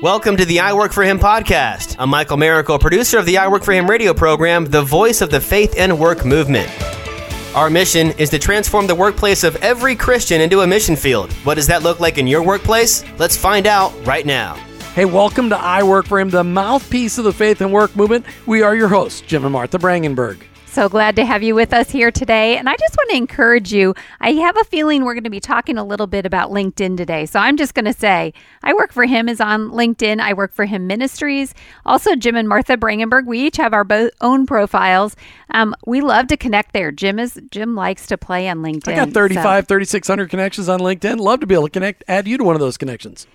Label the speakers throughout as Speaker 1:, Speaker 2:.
Speaker 1: Welcome to the I Work for Him podcast. I'm Michael Miracle, producer of the I Work for Him radio program, the voice of the faith and work movement. Our mission is to transform the workplace of every Christian into a mission field. What does that look like in your workplace? Let's find out right now.
Speaker 2: Hey, welcome to I Work for Him, the mouthpiece of the faith and work movement. We are your hosts, Jim and Martha Brangenberg.
Speaker 3: So glad to have you with us here today. And I just want to encourage you. I have a feeling we're going to be talking a little bit about LinkedIn today. So I'm just going to say, I Work for Him is on LinkedIn. I Work for Him Ministries. Also, Jim and Martha Brangenberg, we each have our bo- own profiles. Um, we love to connect there. Jim is Jim likes to play on LinkedIn.
Speaker 2: I got 35, so. 3,600 connections on LinkedIn. Love to be able to connect, add you to one of those connections.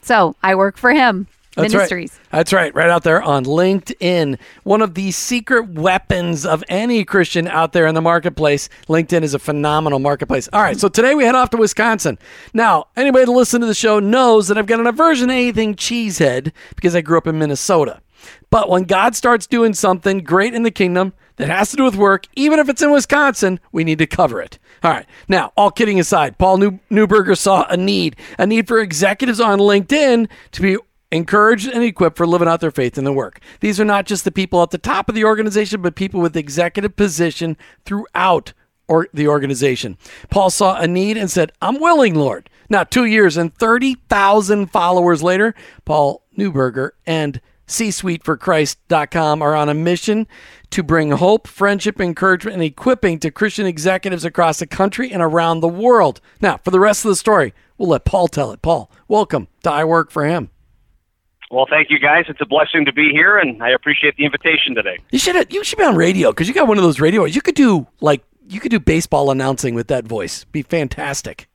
Speaker 3: So I work for him.
Speaker 2: That's
Speaker 3: Ministries.
Speaker 2: Right. That's right. Right out there on LinkedIn. One of the secret weapons of any Christian out there in the marketplace. LinkedIn is a phenomenal marketplace. All right. So today we head off to Wisconsin. Now, anybody that listens to the show knows that I've got an aversion to anything cheesehead because I grew up in Minnesota. But when God starts doing something great in the kingdom that has to do with work, even if it's in Wisconsin, we need to cover it. All right. Now, all kidding aside, Paul New- Neuberger saw a need, a need for executives on LinkedIn to be encouraged and equipped for living out their faith in the work. These are not just the people at the top of the organization, but people with executive position throughout or the organization. Paul saw a need and said, I'm willing, Lord. Now, two years and 30,000 followers later, Paul Neuberger and C-suiteforchrist.com are on a mission to bring hope, friendship, encouragement, and equipping to Christian executives across the country and around the world. Now, for the rest of the story, we'll let Paul tell it. Paul, welcome to I Work for Him.
Speaker 4: Well, thank you guys. It's a blessing to be here, and I appreciate the invitation today.
Speaker 2: You should you should be on radio because you got one of those radio. You could do like you could do baseball announcing with that voice. Be fantastic.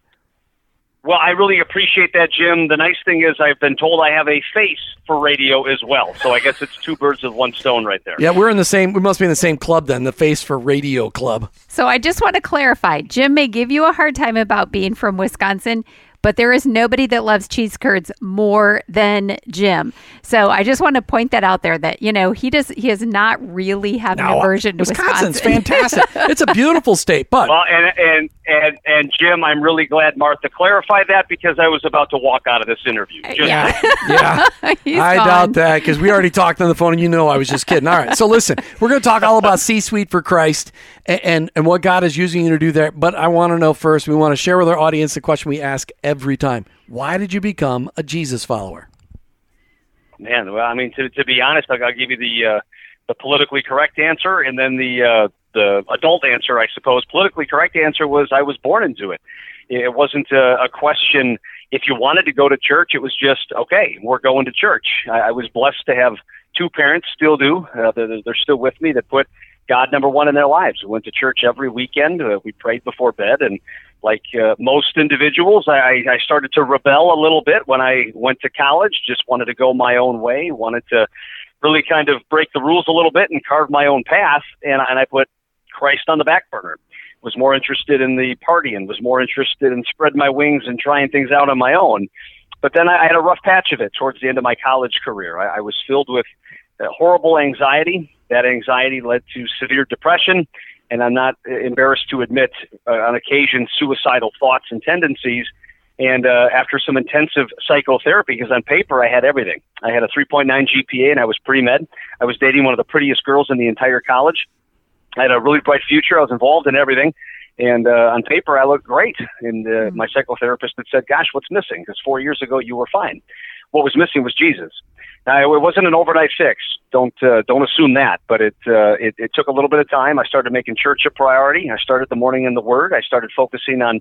Speaker 4: Well, I really appreciate that, Jim. The nice thing is I've been told I have a face for radio as well. So I guess it's two birds with one stone right there.
Speaker 2: Yeah, we're in the same we must be in the same club then, the face for radio club.
Speaker 3: So I just want to clarify. Jim may give you a hard time about being from Wisconsin, but there is nobody that loves cheese curds more than Jim. So I just want to point that out there that, you know, he does he is not really having no, aversion to
Speaker 2: Wisconsin's
Speaker 3: Wisconsin.
Speaker 2: fantastic. it's a beautiful state, but
Speaker 4: Well, and and and and Jim, I'm really glad Martha clarified that because I was about to walk out of this interview.
Speaker 3: Uh, just yeah.
Speaker 2: yeah. I
Speaker 3: gone.
Speaker 2: doubt that because we already talked on the phone and you know I was just kidding. All right. So listen, we're going to talk all about C Suite for Christ and, and, what God is using you to do there. But I want to know first, we want to share with our audience the question we ask every time Why did you become a Jesus follower?
Speaker 4: Man, well, I mean, to, to be honest, I'll, I'll give you the uh, the politically correct answer, and then the uh, the adult answer, I suppose. Politically correct answer was I was born into it. It wasn't a, a question if you wanted to go to church. It was just okay, we're going to church. I, I was blessed to have two parents, still do. Uh, they're, they're still with me that put God number one in their lives. We went to church every weekend. Uh, we prayed before bed, and like uh, most individuals, I, I started to rebel a little bit when I went to college. Just wanted to go my own way. Wanted to really kind of break the rules a little bit and carve my own path. And, and I put Christ on the back burner. Was more interested in the party and was more interested in spreading my wings and trying things out on my own. But then I had a rough patch of it towards the end of my college career. I, I was filled with uh, horrible anxiety. That anxiety led to severe depression, and I'm not embarrassed to admit, uh, on occasion, suicidal thoughts and tendencies. And uh, after some intensive psychotherapy, because on paper I had everything. I had a 3.9 GPA and I was pre med. I was dating one of the prettiest girls in the entire college. I had a really bright future. I was involved in everything. And uh, on paper, I looked great. And uh, mm-hmm. my psychotherapist had said, Gosh, what's missing? Because four years ago, you were fine. What was missing was Jesus. Now, it wasn't an overnight fix. Don't uh, don't assume that. But it, uh, it it took a little bit of time. I started making church a priority. I started the morning in the Word. I started focusing on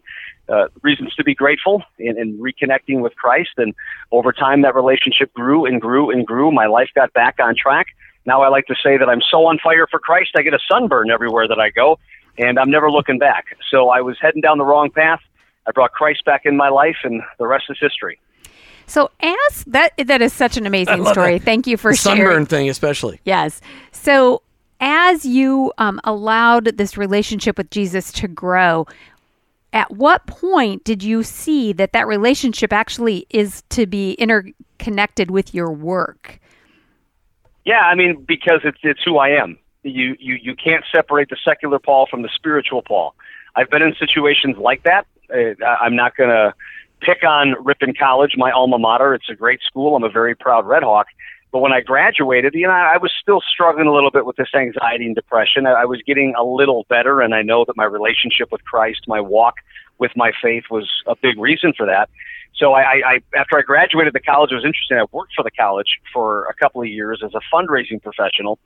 Speaker 4: uh, reasons to be grateful and, and reconnecting with Christ. And over time, that relationship grew and grew and grew. My life got back on track. Now I like to say that I'm so on fire for Christ, I get a sunburn everywhere that I go, and I'm never looking back. So I was heading down the wrong path. I brought Christ back in my life, and the rest is history.
Speaker 3: So as that that is such an amazing story.
Speaker 2: That.
Speaker 3: Thank you for
Speaker 2: the
Speaker 3: sharing.
Speaker 2: sunburn thing, especially.
Speaker 3: Yes. So as you um, allowed this relationship with Jesus to grow, at what point did you see that that relationship actually is to be interconnected with your work?
Speaker 4: Yeah, I mean because it's it's who I am. You you you can't separate the secular Paul from the spiritual Paul. I've been in situations like that. Uh, I'm not going to pick on Ripon College, my alma mater. It's a great school. I'm a very proud Red Hawk. But when I graduated, you know, I was still struggling a little bit with this anxiety and depression. I was getting a little better, and I know that my relationship with Christ, my walk with my faith, was a big reason for that. So I, I after I graduated the college, it was interesting. I worked for the college for a couple of years as a fundraising professional,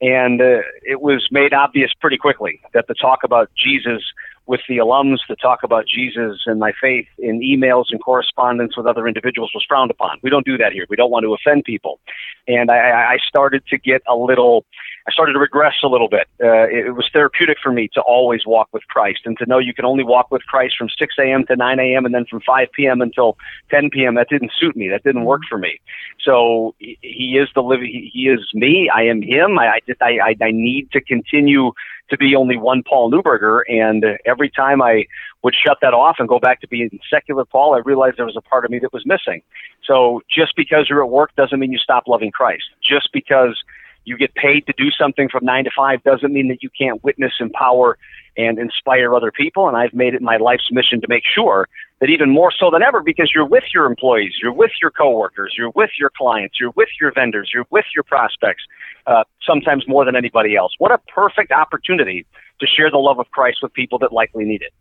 Speaker 4: and uh, it was made obvious pretty quickly that the talk about Jesus with the alums to talk about Jesus and my faith in emails and correspondence with other individuals was frowned upon. We don't do that here. We don't want to offend people. And I, I started to get a little, I started to regress a little bit. Uh, it was therapeutic for me to always walk with Christ and to know you can only walk with Christ from 6 a.m. to 9 a.m. and then from 5 p.m. until 10 p.m. That didn't suit me. That didn't work for me. So he is the living, he is me. I am him. I, I just, I, I, I need to continue to be only one Paul Neuberger. And every time I would shut that off and go back to being secular Paul, I realized there was a part of me that was missing. So just because you're at work doesn't mean you stop loving Christ. Just because you get paid to do something from nine to five doesn't mean that you can't witness, empower, and inspire other people. And I've made it my life's mission to make sure that even more so than ever, because you're with your employees, you're with your coworkers, you're with your clients, you're with your vendors, you're with your prospects, uh, sometimes more than anybody else. What a perfect opportunity to share the love of Christ with people that likely need it.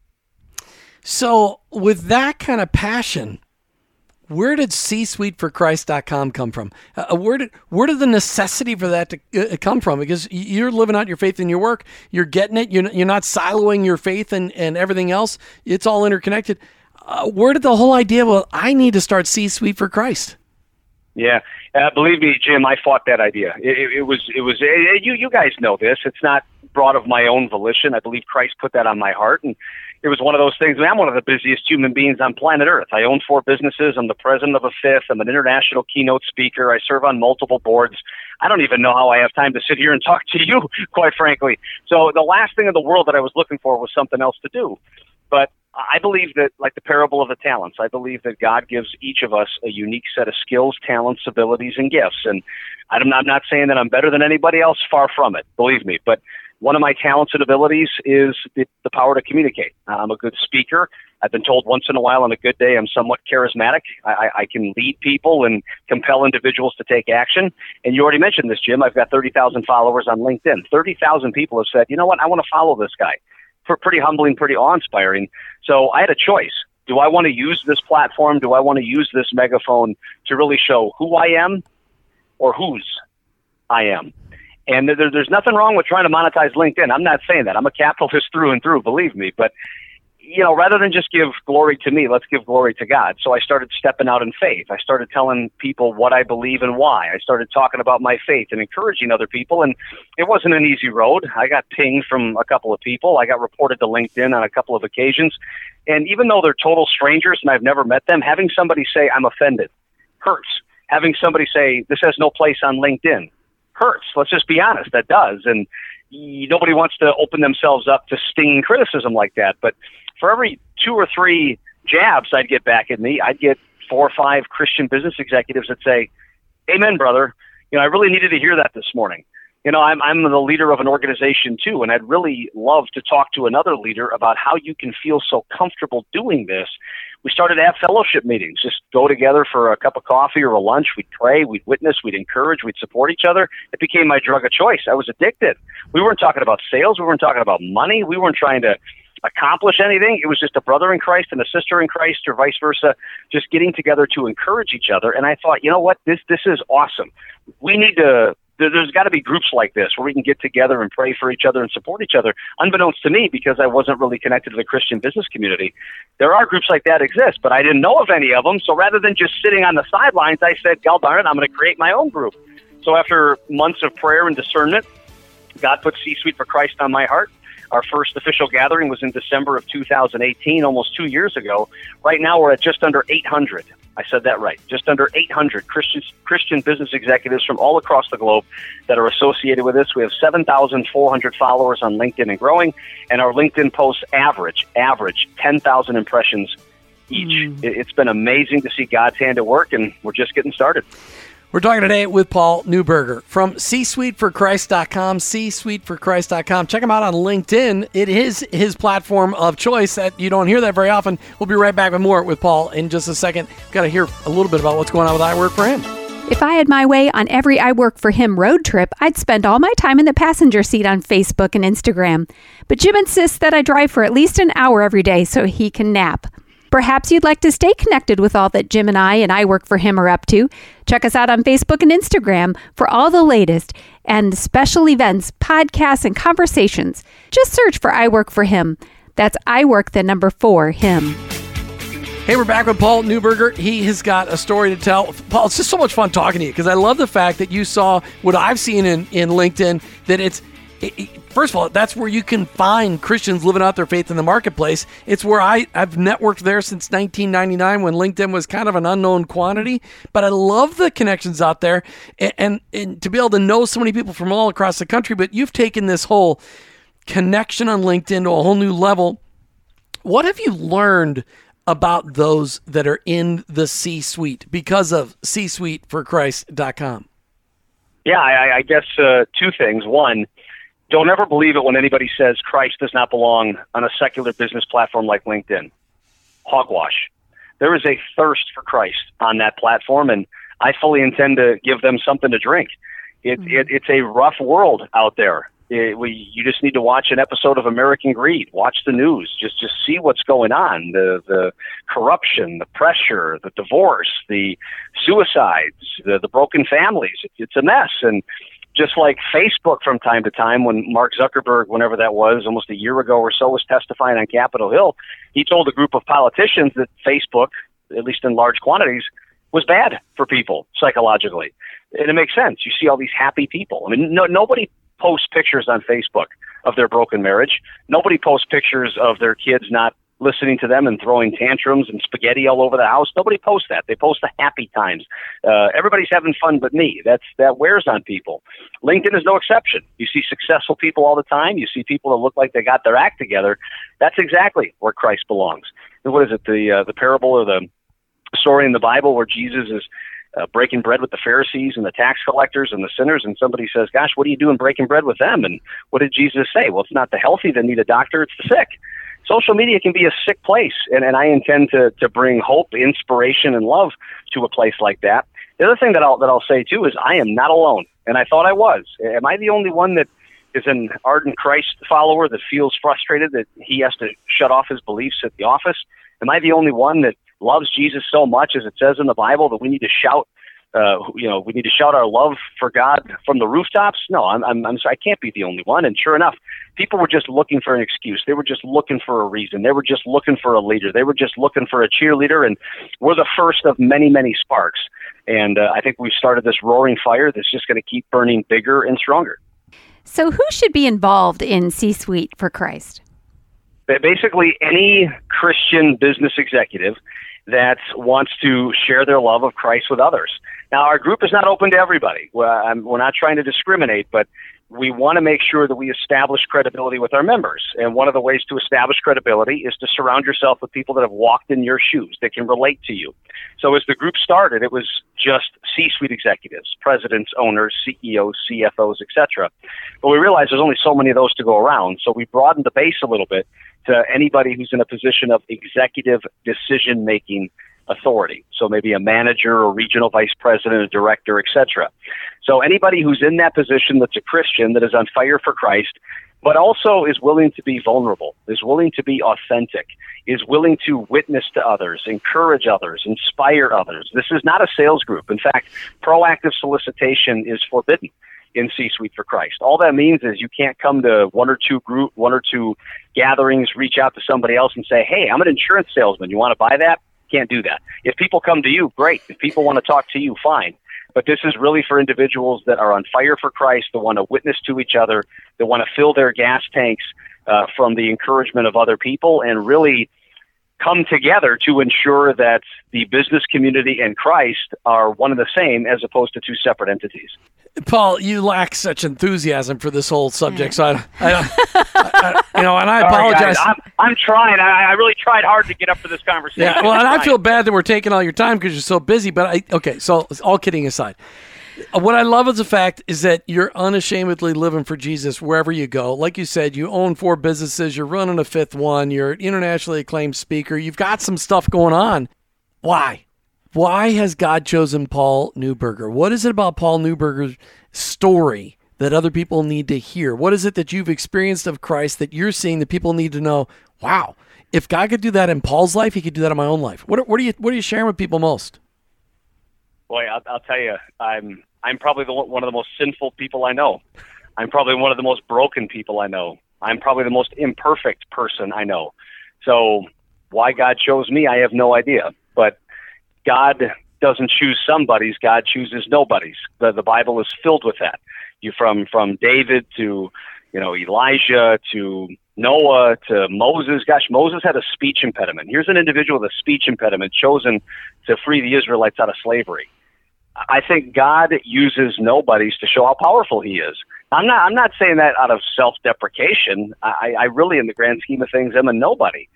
Speaker 2: So, with that kind of passion, where did csuiteforchrist.com come from? Uh, uh, where did where did the necessity for that to uh, come from? Because you're living out your faith in your work, you're getting it. You're you're not siloing your faith and and everything else. It's all interconnected. Uh, where did the whole idea? Well, I need to start C Suite for Christ.
Speaker 4: Yeah, uh, believe me, Jim, I fought that idea. It, it, it was it was it, you you guys know this. It's not brought of my own volition. I believe Christ put that on my heart, and it was one of those things. I mean, I'm one of the busiest human beings on planet Earth. I own four businesses. I'm the president of a fifth. I'm an international keynote speaker. I serve on multiple boards. I don't even know how I have time to sit here and talk to you, quite frankly. So the last thing in the world that I was looking for was something else to do. But I believe that, like the parable of the talents, I believe that God gives each of us a unique set of skills, talents, abilities, and gifts. And I'm not, I'm not saying that I'm better than anybody else, far from it, believe me. But one of my talents and abilities is the, the power to communicate. I'm a good speaker. I've been told once in a while on a good day I'm somewhat charismatic. I, I can lead people and compel individuals to take action. And you already mentioned this, Jim. I've got 30,000 followers on LinkedIn. 30,000 people have said, you know what, I want to follow this guy. Pretty humbling, pretty awe inspiring. So I had a choice. Do I want to use this platform? Do I want to use this megaphone to really show who I am or whose I am? And there, there's nothing wrong with trying to monetize LinkedIn. I'm not saying that. I'm a capitalist through and through, believe me. But you know, rather than just give glory to me, let's give glory to God. So I started stepping out in faith. I started telling people what I believe and why. I started talking about my faith and encouraging other people. And it wasn't an easy road. I got pinged from a couple of people. I got reported to LinkedIn on a couple of occasions. And even though they're total strangers and I've never met them, having somebody say, I'm offended hurts. Having somebody say, this has no place on LinkedIn hurts. Let's just be honest, that does. And nobody wants to open themselves up to stinging criticism like that. But for every two or three jabs I'd get back at me, I'd get four or five Christian business executives that say, Amen, brother. You know, I really needed to hear that this morning. You know, I'm, I'm the leader of an organization too, and I'd really love to talk to another leader about how you can feel so comfortable doing this we started to have fellowship meetings, just go together for a cup of coffee or a lunch. We'd pray, we'd witness, we'd encourage, we'd support each other. It became my drug of choice. I was addicted. We weren't talking about sales, we weren't talking about money, we weren't trying to accomplish anything. It was just a brother in Christ and a sister in Christ, or vice versa, just getting together to encourage each other. And I thought, you know what, this this is awesome. We need to there's got to be groups like this where we can get together and pray for each other and support each other. Unbeknownst to me, because I wasn't really connected to the Christian business community, there are groups like that exist, but I didn't know of any of them. So rather than just sitting on the sidelines, I said, "God darn it, I'm going to create my own group." So after months of prayer and discernment, God put C Suite for Christ on my heart. Our first official gathering was in December of 2018, almost two years ago. Right now, we're at just under 800. I said that right. Just under 800 Christian, Christian business executives from all across the globe that are associated with this. We have 7,400 followers on LinkedIn and growing, and our LinkedIn posts average, average 10,000 impressions each. Mm. It's been amazing to see God's hand at work, and we're just getting started.
Speaker 2: We're talking today with Paul Neuberger from csuiteforchrist.com, csuiteforchrist.com. Check him out on LinkedIn. It is his platform of choice that you don't hear that very often. We'll be right back with more with Paul in just a second. Got to hear a little bit about what's going on with I Work for Him.
Speaker 3: If I had my way on every I Work for Him road trip, I'd spend all my time in the passenger seat on Facebook and Instagram. But Jim insists that I drive for at least an hour every day so he can nap. Perhaps you'd like to stay connected with all that Jim and I and I Work for Him are up to. Check us out on Facebook and Instagram for all the latest and special events, podcasts, and conversations. Just search for I Work for Him. That's I Work the number four, Him.
Speaker 2: Hey, we're back with Paul Neuberger. He has got a story to tell. Paul, it's just so much fun talking to you because I love the fact that you saw what I've seen in, in LinkedIn that it's it, first of all, that's where you can find Christians living out their faith in the marketplace. It's where I, I've networked there since 1999 when LinkedIn was kind of an unknown quantity. But I love the connections out there and, and, and to be able to know so many people from all across the country. But you've taken this whole connection on LinkedIn to a whole new level. What have you learned about those that are in the C suite because of C Christ.com?
Speaker 4: Yeah, I, I guess uh, two things. One, don't ever believe it when anybody says Christ does not belong on a secular business platform like LinkedIn. Hogwash. There is a thirst for Christ on that platform, and I fully intend to give them something to drink. It, mm-hmm. it, it's a rough world out there. It, we, you just need to watch an episode of American Greed. Watch the news. Just just see what's going on. The the corruption, the pressure, the divorce, the suicides, the the broken families. It, it's a mess, and just like Facebook from time to time when Mark Zuckerberg, whenever that was, almost a year ago or so, was testifying on Capitol Hill, he told a group of politicians that Facebook, at least in large quantities, was bad for people psychologically. And it makes sense. You see all these happy people. I mean, no, nobody posts pictures on Facebook of their broken marriage. Nobody posts pictures of their kids not listening to them and throwing tantrums and spaghetti all over the house. Nobody posts that. They post the happy times. Uh, everybody's having fun but me. That's that wears on people. LinkedIn is no exception. You see successful people all the time. You see people that look like they got their act together. That's exactly where Christ belongs. And what is it? The uh, the parable or the story in the Bible where Jesus is uh, breaking bread with the Pharisees and the tax collectors and the sinners, and somebody says, "Gosh, what are you doing breaking bread with them?" And what did Jesus say? Well, it's not the healthy that need a doctor; it's the sick social media can be a sick place, and, and I intend to, to bring hope, inspiration, and love to a place like that. The other thing that I'll, that I'll say too is I am not alone, and I thought I was. Am I the only one that is an ardent Christ follower that feels frustrated that he has to shut off his beliefs at the office? Am I the only one that loves Jesus so much, as it says in the Bible, that we need to shout uh, you know, we need to shout our love for God from the rooftops. No, I'm, I'm, I'm sorry, I can't be the only one. And sure enough, people were just looking for an excuse. They were just looking for a reason. They were just looking for a leader. They were just looking for a cheerleader. And we're the first of many, many sparks. And uh, I think we've started this roaring fire that's just going to keep burning bigger and stronger.
Speaker 3: So, who should be involved in C Suite for Christ?
Speaker 4: Basically, any Christian business executive that wants to share their love of Christ with others. Now, our group is not open to everybody. We're not trying to discriminate, but we want to make sure that we establish credibility with our members. And one of the ways to establish credibility is to surround yourself with people that have walked in your shoes, that can relate to you. So as the group started, it was just C-suite executives, presidents, owners, CEOs, CFOs, etc. But we realized there's only so many of those to go around, so we broadened the base a little bit to anybody who's in a position of executive decision making authority. So maybe a manager or regional vice president, a director, etc. So anybody who's in that position that's a Christian that is on fire for Christ, but also is willing to be vulnerable, is willing to be authentic, is willing to witness to others, encourage others, inspire others. This is not a sales group. In fact, proactive solicitation is forbidden in C Suite for Christ. All that means is you can't come to one or two group, one or two gatherings, reach out to somebody else and say, "Hey, I'm an insurance salesman. You want to buy that?" Can't do that. If people come to you, great. If people want to talk to you, fine. But this is really for individuals that are on fire for Christ, that want to witness to each other, that want to fill their gas tanks uh, from the encouragement of other people, and really come together to ensure that the business community and Christ are one and the same as opposed to two separate entities.
Speaker 2: Paul, you lack such enthusiasm for this whole subject, so I, I, I, you know, and I apologize.
Speaker 4: I'm, I'm, trying. I, I, really tried hard to get up for this conversation.
Speaker 2: Yeah, well, and I feel bad that we're taking all your time because you're so busy. But I, okay, so all kidding aside, what I love is the fact is that you're unashamedly living for Jesus wherever you go. Like you said, you own four businesses, you're running a fifth one, you're an internationally acclaimed speaker, you've got some stuff going on. Why? Why has God chosen Paul Neuberger? What is it about Paul Neuberger's story that other people need to hear? What is it that you've experienced of Christ that you're seeing that people need to know? Wow, if God could do that in Paul's life, he could do that in my own life. What, what are you what are you sharing with people most?
Speaker 4: Boy, I'll, I'll tell you, I'm I'm probably the one of the most sinful people I know. I'm probably one of the most broken people I know. I'm probably the most imperfect person I know. So why God chose me, I have no idea. But God doesn't choose somebodies, God chooses nobodies. The the Bible is filled with that. You from from David to you know Elijah to Noah to Moses. Gosh, Moses had a speech impediment. Here's an individual with a speech impediment chosen to free the Israelites out of slavery. I think God uses nobodies to show how powerful He is. I'm not. I'm not saying that out of self-deprecation. I, I really, in the grand scheme of things, am a nobody.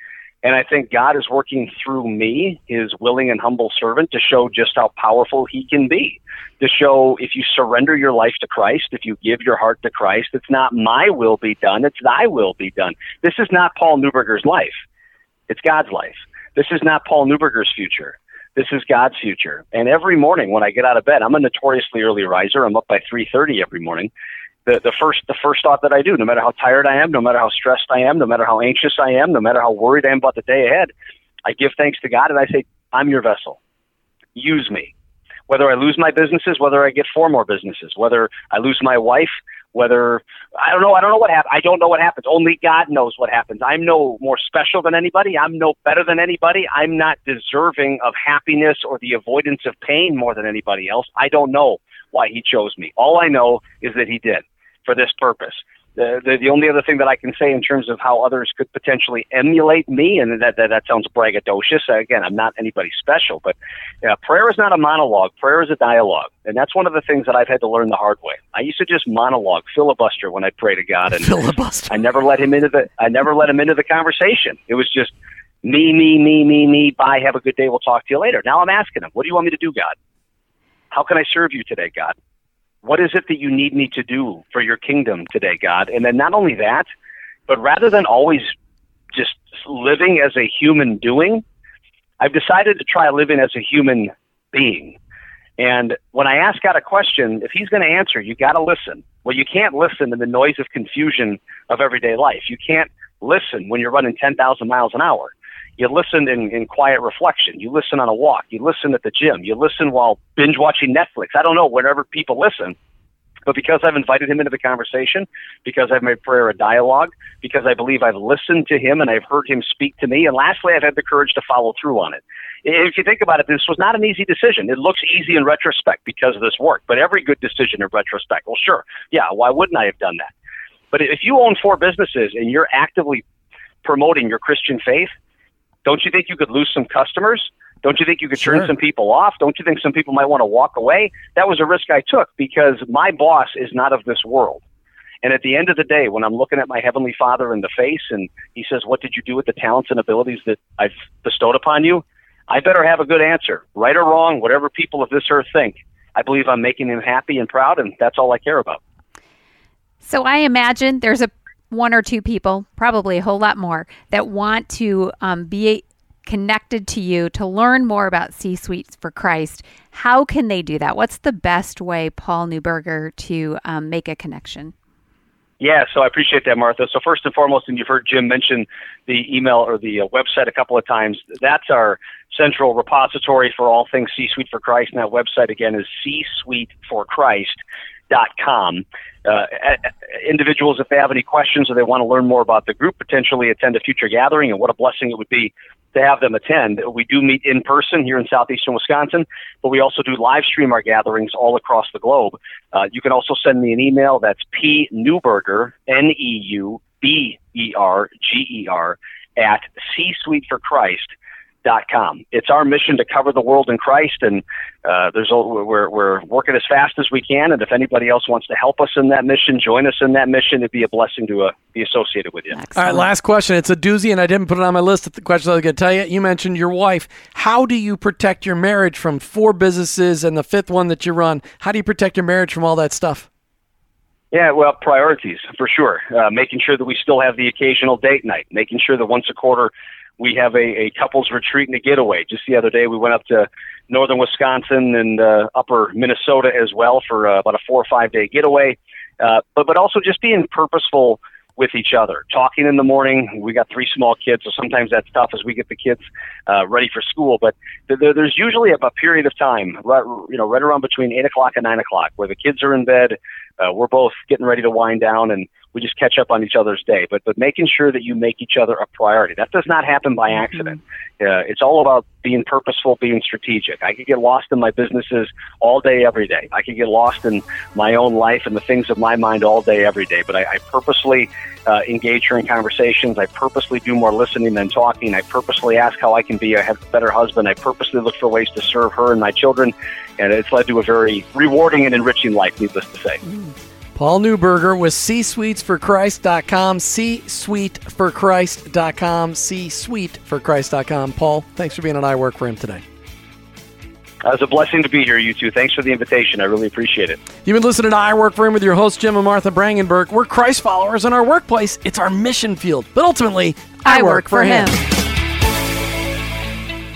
Speaker 4: And I think God is working through me, His willing and humble servant, to show just how powerful He can be. To show if you surrender your life to Christ, if you give your heart to Christ, it's not my will be done; it's Thy will be done. This is not Paul Neuberger's life; it's God's life. This is not Paul Neuberger's future. This is God's future. And every morning when I get out of bed, I'm a notoriously early riser. I'm up by 3:30 every morning. The the first the first thought that I do, no matter how tired I am, no matter how stressed I am, no matter how anxious I am, no matter how worried I am about the day ahead, I give thanks to God and I say, I'm your vessel. Use me. Whether I lose my businesses, whether I get four more businesses, whether I lose my wife, whether I don't know, I don't know what happens. I don't know what happens. Only God knows what happens. I'm no more special than anybody. I'm no better than anybody. I'm not deserving of happiness or the avoidance of pain more than anybody else. I don't know why he chose me. All I know is that he did for this purpose the, the, the only other thing that I can say in terms of how others could potentially emulate me, and that that, that sounds braggadocious. Again, I'm not anybody special, but yeah, prayer is not a monologue. Prayer is a dialogue, and that's one of the things that I've had to learn the hard way. I used to just monologue, filibuster when I pray to God, and
Speaker 2: filibuster.
Speaker 4: I never let him into the I never let him into the conversation. It was just me, me, me, me, me. Bye. Have a good day. We'll talk to you later. Now I'm asking him, what do you want me to do, God? How can I serve you today, God? What is it that you need me to do for your kingdom today, God? And then not only that, but rather than always just living as a human doing, I've decided to try living as a human being. And when I ask God a question, if He's going to answer, you got to listen. Well, you can't listen in the noise of confusion of everyday life. You can't listen when you're running 10,000 miles an hour. You listen in, in quiet reflection. You listen on a walk. You listen at the gym. You listen while binge watching Netflix. I don't know, whenever people listen. But because I've invited him into the conversation, because I've made prayer a dialogue, because I believe I've listened to him and I've heard him speak to me, and lastly, I've had the courage to follow through on it. If you think about it, this was not an easy decision. It looks easy in retrospect because of this work, but every good decision in retrospect, well, sure, yeah, why wouldn't I have done that? But if you own four businesses and you're actively promoting your Christian faith, don't you think you could lose some customers? Don't you think you could sure. turn some people off? Don't you think some people might want to walk away? That was a risk I took because my boss is not of this world. And at the end of the day, when I'm looking at my Heavenly Father in the face and He says, What did you do with the talents and abilities that I've bestowed upon you? I better have a good answer, right or wrong, whatever people of this earth think. I believe I'm making them happy and proud, and that's all I care about.
Speaker 3: So I imagine there's a one or two people, probably a whole lot more, that want to um, be connected to you to learn more about C Suites for Christ. How can they do that? What's the best way, Paul Neuberger, to um, make a connection?
Speaker 4: Yeah, so I appreciate that, Martha. So first and foremost, and you've heard Jim mention the email or the uh, website a couple of times. That's our central repository for all things C Suite for Christ, and that website again is C Suite for Christ dot com. Uh, individuals, if they have any questions or they want to learn more about the group, potentially attend a future gathering, and what a blessing it would be to have them attend. We do meet in person here in southeastern Wisconsin, but we also do live stream our gatherings all across the globe. Uh, you can also send me an email. That's P neuberger N E U B E R G E R, at C Suite for Christ com. It's our mission to cover the world in Christ, and uh, there's a, we're we're working as fast as we can. And if anybody else wants to help us in that mission, join us in that mission. It'd be a blessing to uh, be associated with you.
Speaker 3: Excellent.
Speaker 2: All right, last question. It's a doozy, and I didn't put it on my list of the questions I was going to tell you. You mentioned your wife. How do you protect your marriage from four businesses and the fifth one that you run? How do you protect your marriage from all that stuff?
Speaker 4: Yeah, well, priorities for sure. Uh, making sure that we still have the occasional date night. Making sure that once a quarter we have a, a couples retreat and a getaway. Just the other day, we went up to northern Wisconsin and uh, upper Minnesota as well for uh, about a four or five day getaway. Uh, but but also just being purposeful with each other, talking in the morning. We got three small kids, so sometimes that's tough as we get the kids uh, ready for school. But th- th- there's usually a, a period of time, right, you know, right around between eight o'clock and nine o'clock, where the kids are in bed. Uh, we're both getting ready to wind down, and we just catch up on each other's day. But but making sure that you make each other a priority. That does not happen by accident. Uh, it's all about being purposeful, being strategic. I could get lost in my businesses all day, every day. I could get lost in my own life and the things of my mind all day, every day. But I, I purposely uh, engage her in conversations. I purposely do more listening than talking. I purposely ask how I can be a better husband. I purposely look for ways to serve her and my children. And it's led to a very rewarding and enriching life, needless to say.
Speaker 2: Paul Neuberger with C-suitesforchrist.com, C-suiteforchrist.com, C-suiteforchrist.com. Paul, thanks for being on I Work For Him today.
Speaker 4: Uh, it's a blessing to be here, you two. Thanks for the invitation. I really appreciate it.
Speaker 2: You've been listening to I Work For Him with your hosts, Jim and Martha Brangenberg. We're Christ followers in our workplace. It's our mission field. But ultimately,
Speaker 3: I work for him.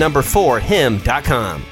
Speaker 1: number four him.com.